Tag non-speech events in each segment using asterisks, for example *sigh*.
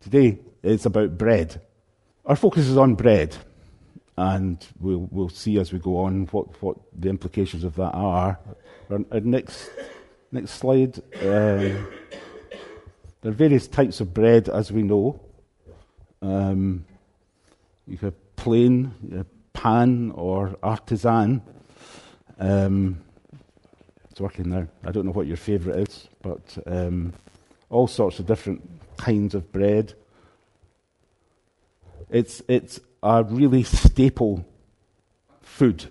Today it's about bread. Our focus is on bread, and we'll, we'll see as we go on what, what the implications of that are. Our, our next, next slide. Uh, there are various types of bread, as we know. Um, you have plain, you pan, or artisan. Um, it's working now. I don't know what your favourite is, but um, all sorts of different kinds of bread. It's, it's a really staple food.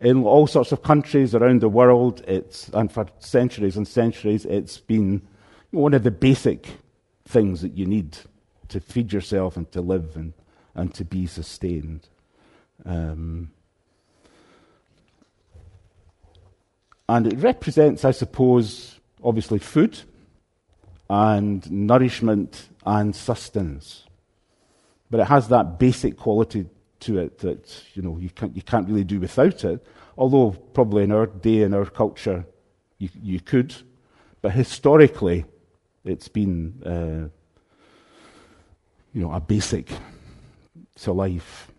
In all sorts of countries around the world, it's, and for centuries and centuries, it's been one of the basic things that you need to feed yourself and to live and, and to be sustained. Um, and it represents, I suppose, obviously food and nourishment and sustenance. But it has that basic quality to it that you know you can't, you can't really do without it. Although probably in our day in our culture you, you could, but historically it's been uh, you know a basic to life.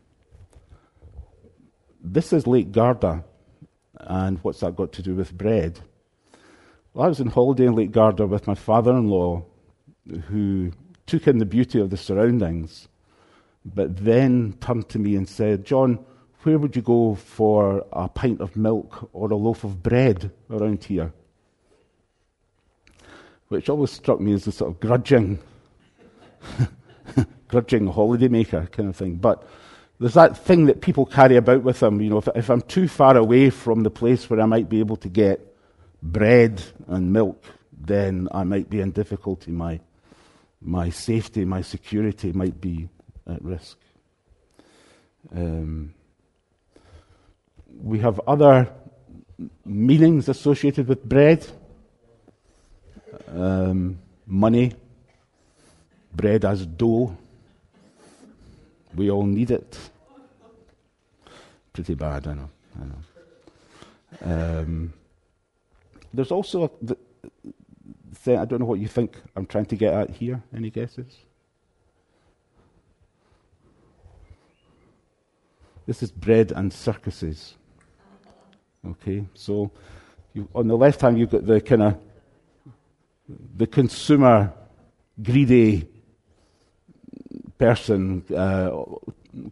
This is Lake Garda, and what's that got to do with bread? Well, I was on holiday in Lake Garda with my father-in-law, who took in the beauty of the surroundings but then turned to me and said, John, where would you go for a pint of milk or a loaf of bread around here? Which always struck me as a sort of grudging, *laughs* grudging holidaymaker kind of thing. But there's that thing that people carry about with them. You know, if, if I'm too far away from the place where I might be able to get bread and milk, then I might be in difficulty. My, my safety, my security might be at risk. Um, we have other meanings associated with bread um, money, bread as dough. We all need it. Pretty bad, I know. I know. Um, there's also a the, I don't know what you think I'm trying to get at here. Any guesses? This is bread and circuses. Okay, so you, on the left hand, you've got the kind of the consumer, greedy person uh,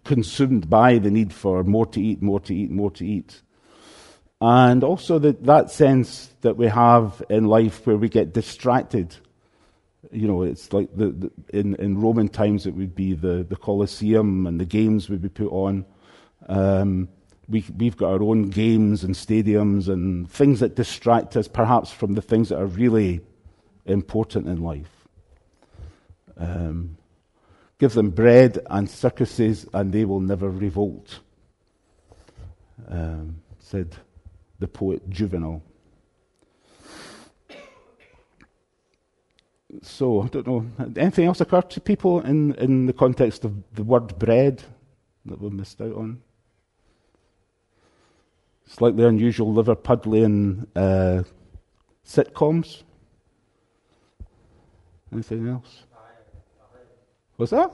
consumed by the need for more to eat, more to eat, more to eat. And also that sense that we have in life where we get distracted. You know, it's like the, the, in, in Roman times it would be the, the Colosseum and the games would be put on. Um, we, we've got our own games and stadiums and things that distract us perhaps from the things that are really important in life. Um, give them bread and circuses and they will never revolt, um, said the poet Juvenal. So, I don't know, anything else occur to people in, in the context of the word bread that we missed out on? slightly unusual Liverpudlian uh, sitcoms. Anything else? What's that?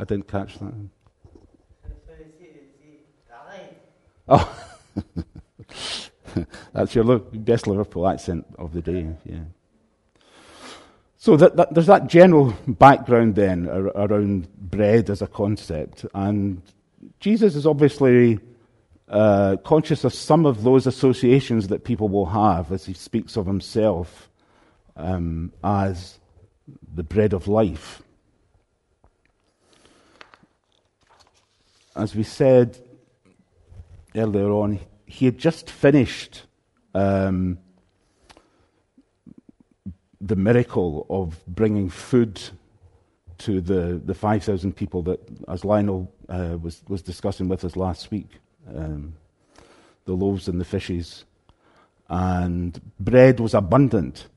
I didn't catch that. Oh, *laughs* *laughs* that's your best Liverpool accent of the day. Yeah. So that, that, there's that general background then around bread as a concept, and Jesus is obviously uh, conscious of some of those associations that people will have as he speaks of himself um, as the bread of life. As we said earlier on, he had just finished um, the miracle of bringing food to the, the 5,000 people that, as Lionel uh, was, was discussing with us last week um, the loaves and the fishes. And bread was abundant.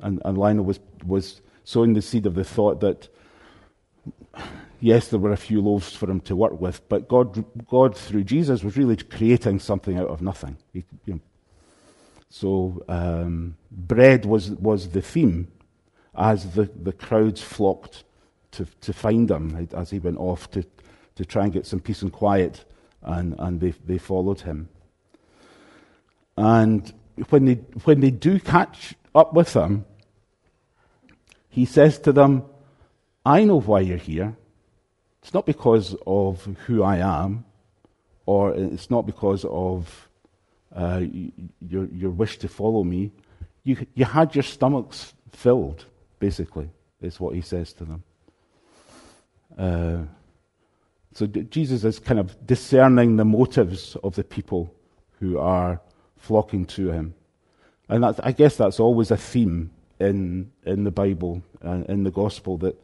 And, and Lionel was, was sowing the seed of the thought that, yes, there were a few loaves for him to work with, but God, God through Jesus, was really creating something out of nothing. He, you know, so um, bread was, was the theme as the, the crowds flocked to, to find him as he went off to, to try and get some peace and quiet, and, and they, they followed him. And when they, when they do catch up with him, he says to them, I know why you're here. It's not because of who I am, or it's not because of uh, your, your wish to follow me. You, you had your stomachs filled, basically, is what he says to them. Uh, so Jesus is kind of discerning the motives of the people who are flocking to him. And I guess that's always a theme in, in the Bible and in the gospel that,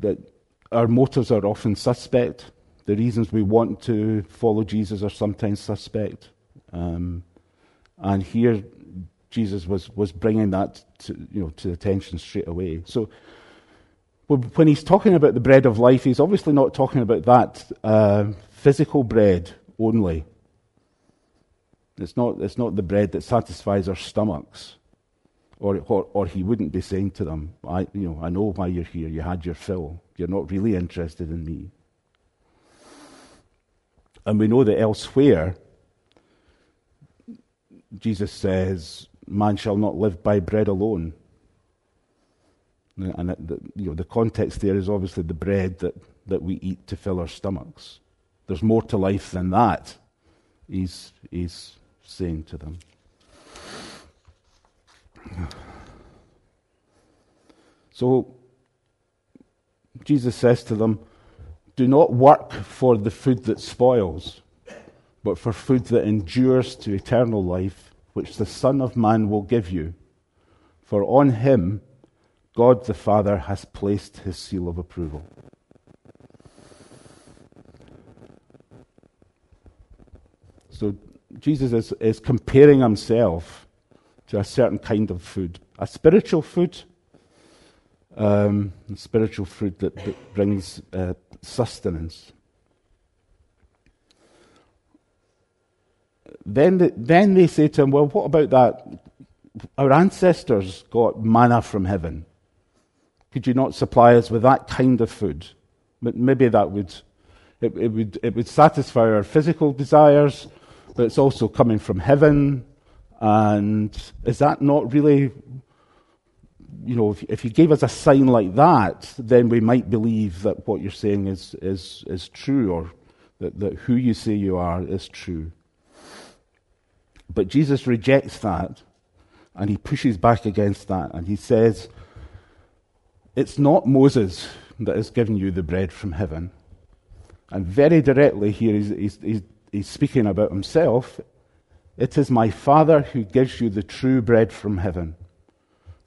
that our motives are often suspect. The reasons we want to follow Jesus are sometimes suspect. Um, and here, Jesus was, was bringing that to, you know, to attention straight away. So, when he's talking about the bread of life, he's obviously not talking about that uh, physical bread only. It's not, it's not the bread that satisfies our stomachs. Or, or, or he wouldn't be saying to them, I, you know, I know why you're here. You had your fill. You're not really interested in me. And we know that elsewhere, Jesus says, Man shall not live by bread alone. And the, you know, the context there is obviously the bread that, that we eat to fill our stomachs. There's more to life than that, he's, he's saying to them. So, Jesus says to them, Do not work for the food that spoils, but for food that endures to eternal life, which the Son of Man will give you. For on him God the Father has placed his seal of approval. So Jesus is, is comparing himself to a certain kind of food, a spiritual food, um, a spiritual food that, brings uh, sustenance. Then, the, then they say to him, Well, what about that? Our ancestors got manna from heaven. Could you not supply us with that kind of food? But maybe that would it, it, would it would satisfy our physical desires, but it's also coming from heaven. And is that not really, you know, if, if you gave us a sign like that, then we might believe that what you're saying is, is, is true or that, that who you say you are is true. But Jesus rejects that and he pushes back against that and he says, it's not Moses that has given you the bread from heaven. And very directly here, he's, he's, he's, he's speaking about himself. It is my Father who gives you the true bread from heaven.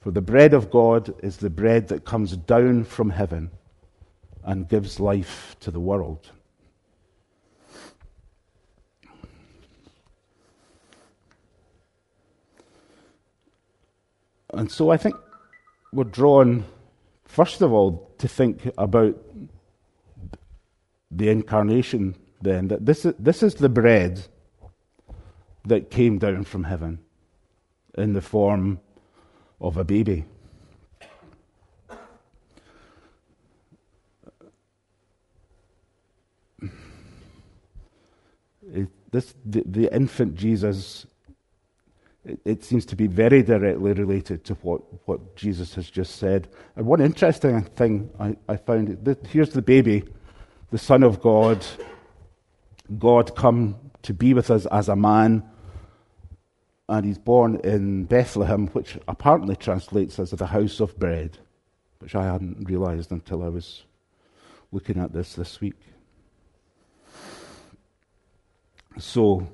For the bread of God is the bread that comes down from heaven and gives life to the world. And so I think we're drawn First of all, to think about the incarnation, then, that this is, this is the bread that came down from heaven in the form of a baby. It, this, the, the infant Jesus it, it, seems to be very directly related to what, what Jesus has just said. And one interesting thing I, I found here's the baby, the Son of God, God come to be with us as a man, and he's born in Bethlehem, which apparently translates as the house of bread, which I hadn't realized until I was looking at this this week. So,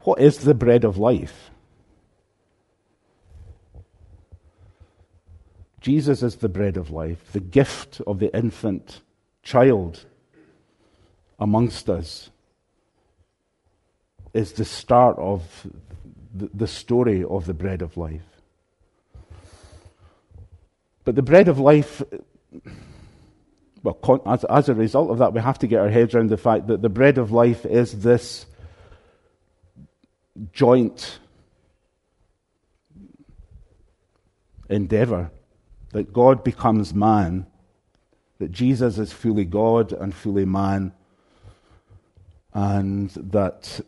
what is the bread of life? Jesus is the bread of life, the gift of the infant child amongst us is the start of the story of the bread of life. But the bread of life, well, as, as a result of that, we have to get our heads around the fact that the bread of life is this joint endeavor that God becomes man, that Jesus is fully God and fully man, and that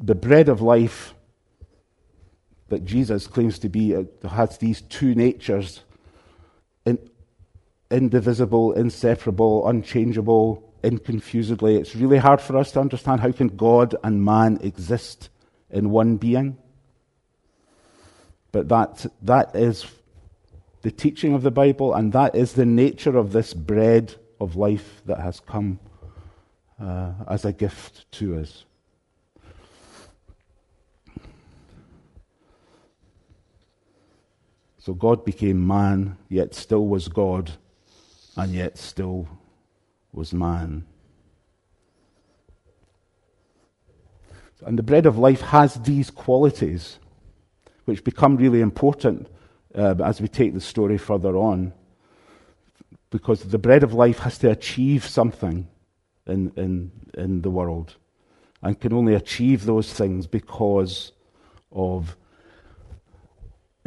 the bread of life that Jesus claims to be uh, has these two natures in, indivisible, inseparable, unchangeable, inconfusedly. It's really hard for us to understand how can God and man exist in one being. But that, that is the teaching of the Bible, and that is the nature of this bread of life that has come uh, as a gift to us. So God became man, yet still was God, and yet still was man. And the bread of life has these qualities, which become really important uh, as we take the story further on. Because the bread of life has to achieve something in, in, in the world, and can only achieve those things because of,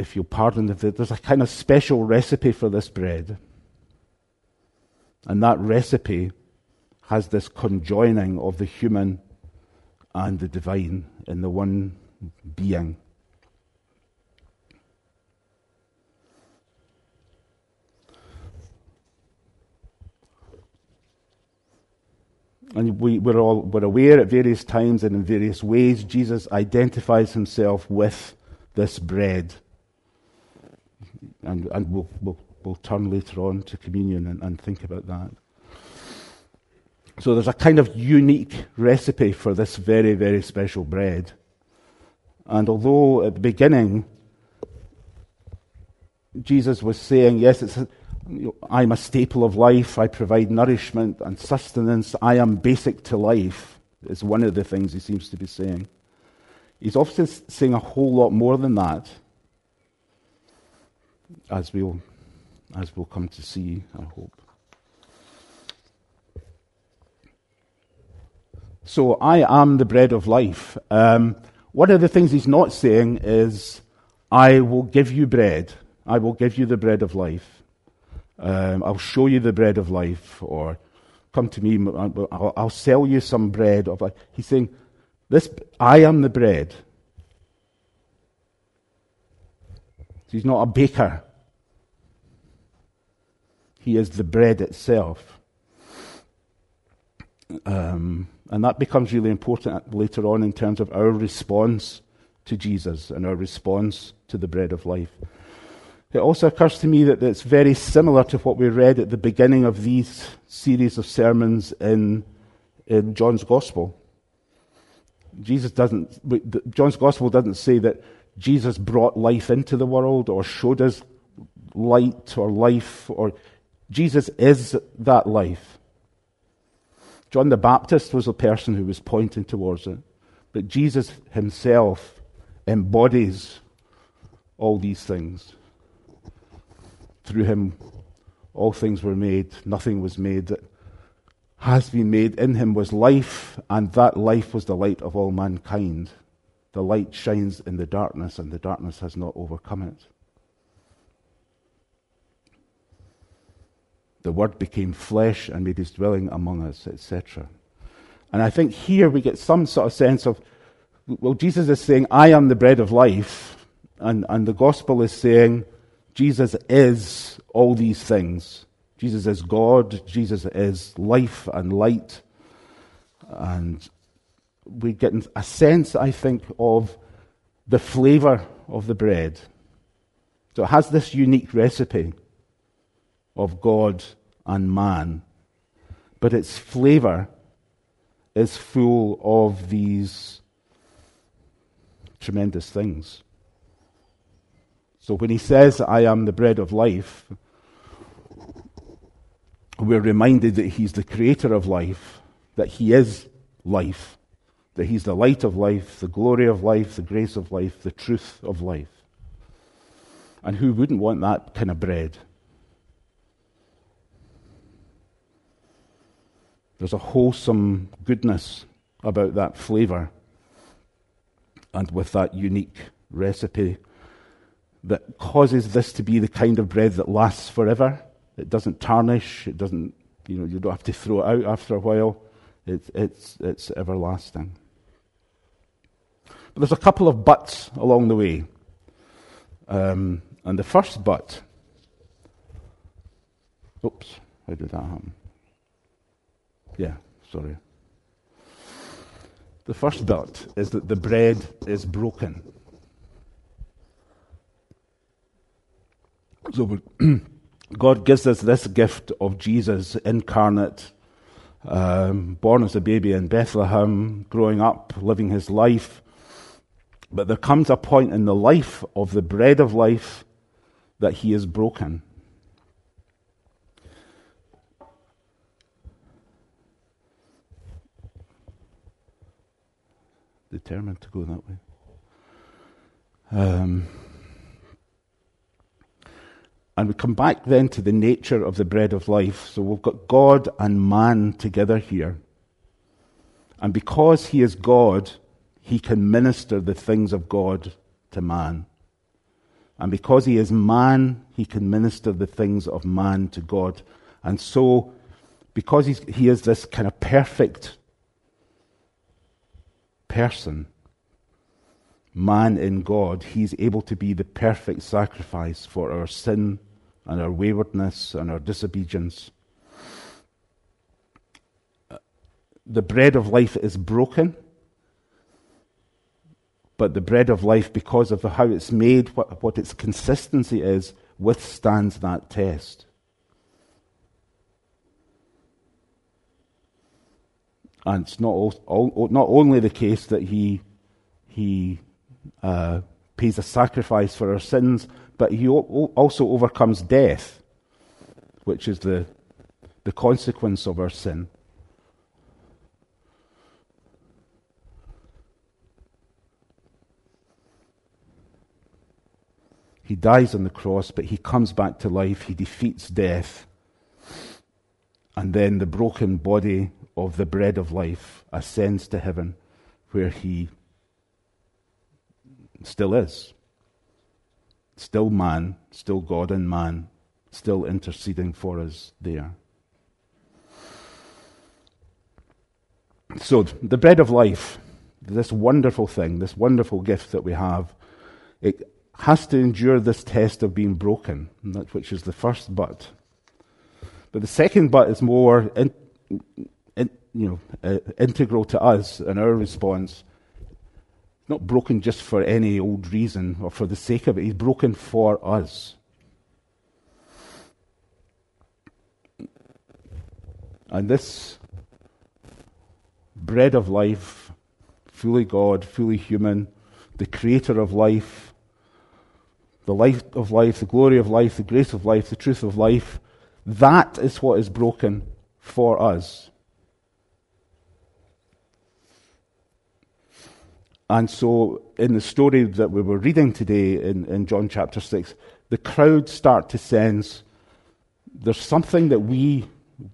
if you'll pardon, there's a kind of special recipe for this bread. And that recipe has this conjoining of the human and the divine in the one being. And we, we're all we're aware at various times and in various ways Jesus identifies himself with this bread. And, and we'll, we'll we'll turn later on to communion and, and think about that. So there's a kind of unique recipe for this very, very special bread. And although at the beginning, Jesus was saying, Yes, it's a, you know, I'm a staple of life, I provide nourishment and sustenance, I am basic to life, is one of the things he seems to be saying. He's obviously saying a whole lot more than that, as we'll as we'll come to see, I hope. So, I am the bread of life. Um, one of the things he's not saying is, I will give you bread. I will give you the bread of life. Um, I'll show you the bread of life. Or come to me, I'll, I'll sell you some bread. He's saying, this, I am the bread. He's not a baker. He is the bread itself. Um, and that becomes really important later on in terms of our response to Jesus and our response to the bread of life. It also occurs to me that it's very similar to what we read at the beginning of these series of sermons in, in John's Gospel. Jesus doesn't, John's Gospel doesn't say that Jesus brought life into the world or showed us light or life or Jesus is that life. John the Baptist was the person who was pointing towards it. But Jesus himself embodies all these things. Through him, all things were made, nothing was made that has been made. In him was life, and that life was the light of all mankind. The light shines in the darkness, and the darkness has not overcome it. The Word became flesh and made his dwelling among us, etc. And I think here we get some sort of sense of, well, Jesus is saying, I am the bread of life. And, and the gospel is saying, Jesus is all these things. Jesus is God. Jesus is life and light. And we get a sense, I think, of the flavor of the bread. So it has this unique recipe of God and man, but its flavor is full of these tremendous things. So when he says, I am the bread of life, we're reminded that he's the creator of life, that he is life, that he's the light of life, the glory of life, the grace of life, the truth of life. And who wouldn't want that kind of bread? There's a wholesome goodness about that flavour and with that unique recipe that causes this to be the kind of bread that lasts forever. It doesn't tarnish. It doesn't, you know, you don't have to throw it out after a while. It, it's, it's everlasting. But there's a couple of buts along the way. Um, and the first but, oops, how did that happen? Yeah, sorry. The first but is that the bread is broken. So *clears throat* God gives us this gift of Jesus incarnate, um, born as a baby in Bethlehem, growing up, living his life. But there comes a point in the life of the bread of life that he is broken. Determined to go that way. Um, and we come back then to the nature of the bread of life. So we've got God and man together here. And because he is God, he can minister the things of God to man. And because he is man, he can minister the things of man to God. And so, because he is this kind of perfect person, man in God, he's able to be the perfect sacrifice for our sin and our waywardness and our disobedience. Uh, the bread of life is broken, but the bread of life, because of how it's made, what, what its consistency is, withstands that test. And it's not, all, all, not only the case that he, he uh, pays a sacrifice for our sins, but he also overcomes death, which is the, the consequence of our sin. He dies on the cross, but he comes back to life. He defeats death. And then the broken body of the bread of life ascends to heaven, where he still is. Still man, still God and man, still interceding for us there. So, the bread of life, this wonderful thing, this wonderful gift that we have, it has to endure this test of being broken, which is the first but. But the second but is more in, you know, uh, integral to us and our response not broken just for any old reason or for the sake of it. He's broken for us. And this bread of life, fully God, fully human, the creator of life, the life of life, the glory of life, the grace of life, the truth of life, that is what is broken for us. And so, in the story that we were reading today in, in John chapter 6, the crowd start to sense there's something that we,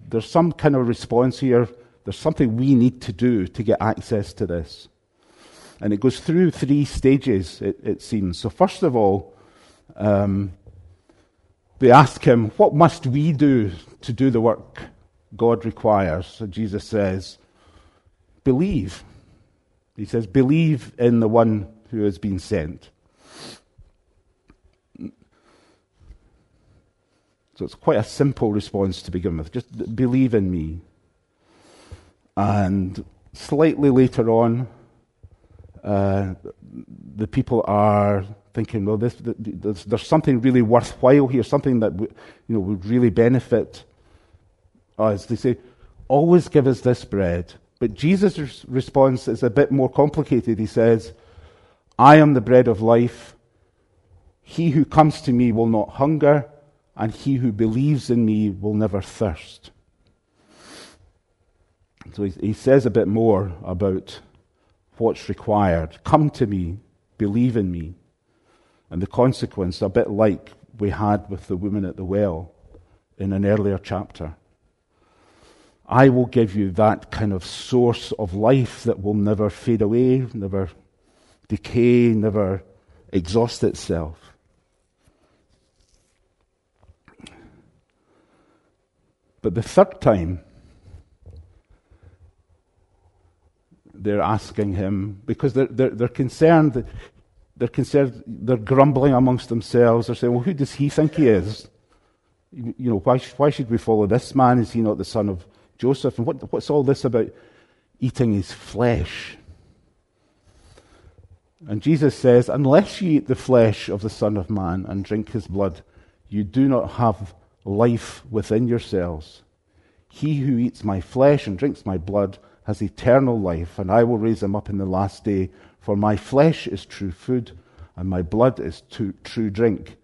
there's some kind of response here, there's something we need to do to get access to this. And it goes through three stages, it, it seems. So, first of all, um, they ask him, What must we do to do the work God requires? So Jesus says, Believe. He says, Believe in the one who has been sent. So it's quite a simple response to begin with. Just believe in me. And slightly later on, uh, the people are thinking, well, this, this, there's something really worthwhile here, something that you know, would really benefit us. They say, always give us this bread but Jesus' response is a bit more complicated. He says, I am the bread of life. He who comes to me will not hunger, and he who believes in me will never thirst. So he, he says a bit more about what's required. Come to me, believe in me. And the consequence, a bit like we had with the woman at the well in an earlier chapter. I will give you that kind of source of life that will never fade away, never decay, never exhaust itself. But the third time, they're asking him because they're, they're, they're concerned. They're concerned. They're grumbling amongst themselves. They're saying, "Well, who does he think he is? You know, why, why should we follow this man? Is he not the son of Joseph? And what, what's all this about eating his flesh? And Jesus says, unless you eat the flesh of the Son of Man and drink his blood, you do not have life within yourselves. He who eats my flesh and drinks my blood has eternal life, and I will raise him up in the last day. For my flesh is true food, and my blood is true drink.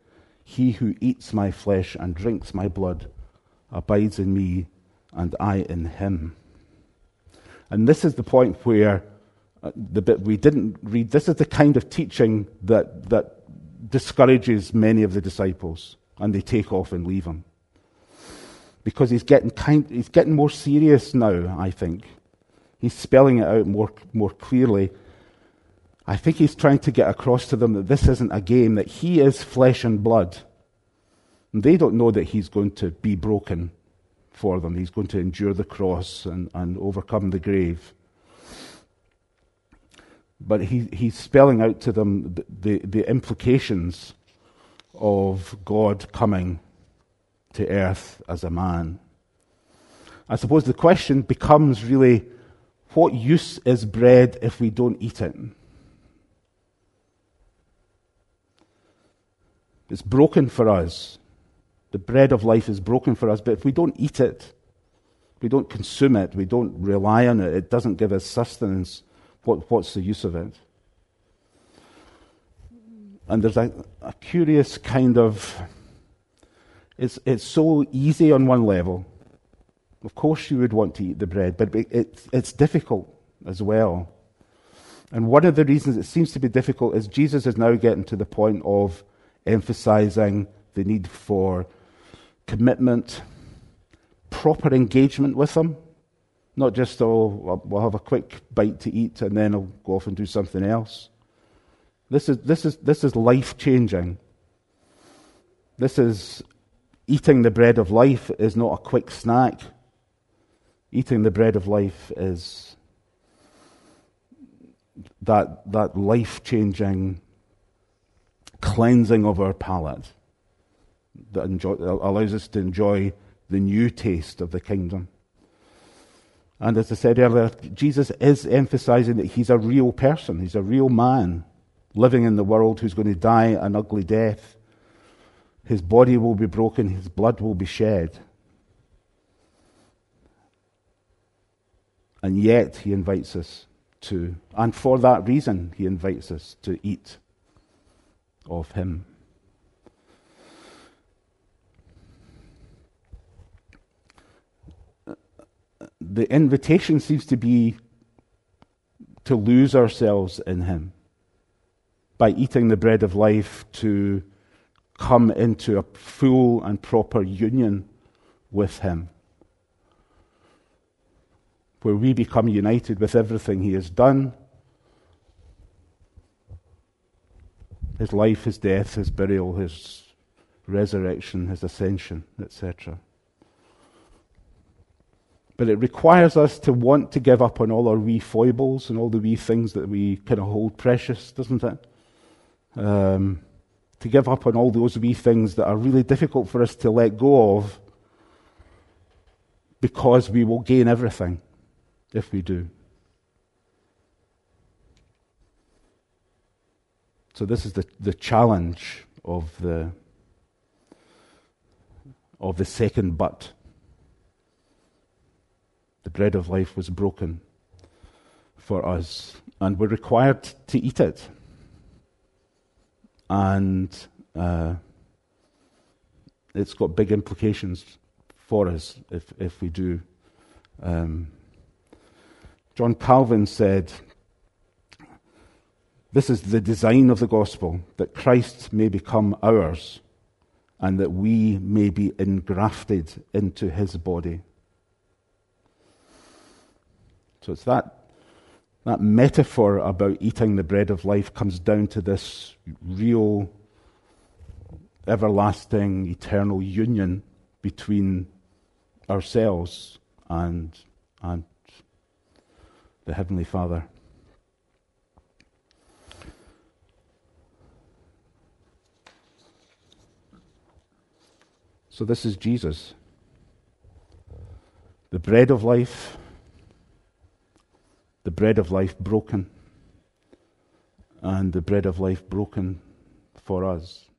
He who eats my flesh and drinks my blood abides in me, and I in him. And this is the point where uh, the bit we didn't read, this is the kind of teaching that, that discourages many of the disciples, and they take off and leave him. Because he's getting, kind, he's getting more serious now, I think. He's spelling it out more, more clearly. I think he's trying to get across to them that this isn't a game, that he is flesh and blood. And they don't know that he's going to be broken for them. He's going to endure the cross and, and overcome the grave. But he, he's spelling out to them the, the, the implications of God coming to earth as a man. I suppose the question becomes really what use is bread if we don't eat it? It's broken for us. The bread of life is broken for us, but if we don't eat it, we don't consume it, we don't rely on it, it doesn't give us sustenance, what, what's the use of it? And there's a, a curious kind of. It's, it's so easy on one level of course, you would want to eat the bread, but it, it's difficult as well. And one of the reasons it seems to be difficult is Jesus is now getting to the point of emphasizing the need for commitment, proper engagement with them, not just, oh, we'll have a quick bite to eat and then I'll go off and do something else. This is, this is, this is life changing. This is eating the bread of life is not a quick snack. Eating the bread of life is that, that life changing cleansing of our palate that enjoy, allows us to enjoy the new taste of the kingdom. And as I said earlier, Jesus is emphasizing that he's a real person, he's a real man living in the world who's going to die an ugly death. His body will be broken, his blood will be shed. And yet, he invites us to, and for that reason, he invites us to eat of him. The invitation seems to be to lose ourselves in him by eating the bread of life to come into a full and proper union with him where we become united with everything He has done His life, His death, His burial, His resurrection, His ascension, etc. But it requires us to want to give up on all our wee foibles and all the wee things that we kind of hold precious, doesn't it? Um, to give up on all those wee things that are really difficult for us to let go of because we will gain everything if we do. So this is the, the challenge of the of the second but. The bread of life was broken for us, and we're required to eat it. And uh, it's got big implications for us if, if we do um, John Calvin said, This is the design of the gospel, that Christ may become ours and that we may be engrafted into his body. So it's that, that metaphor about eating the bread of life comes down to this real, everlasting, eternal union between ourselves and, and the Heavenly Father. So, this is Jesus, the bread of life, the bread of life broken, and the bread of life broken for us.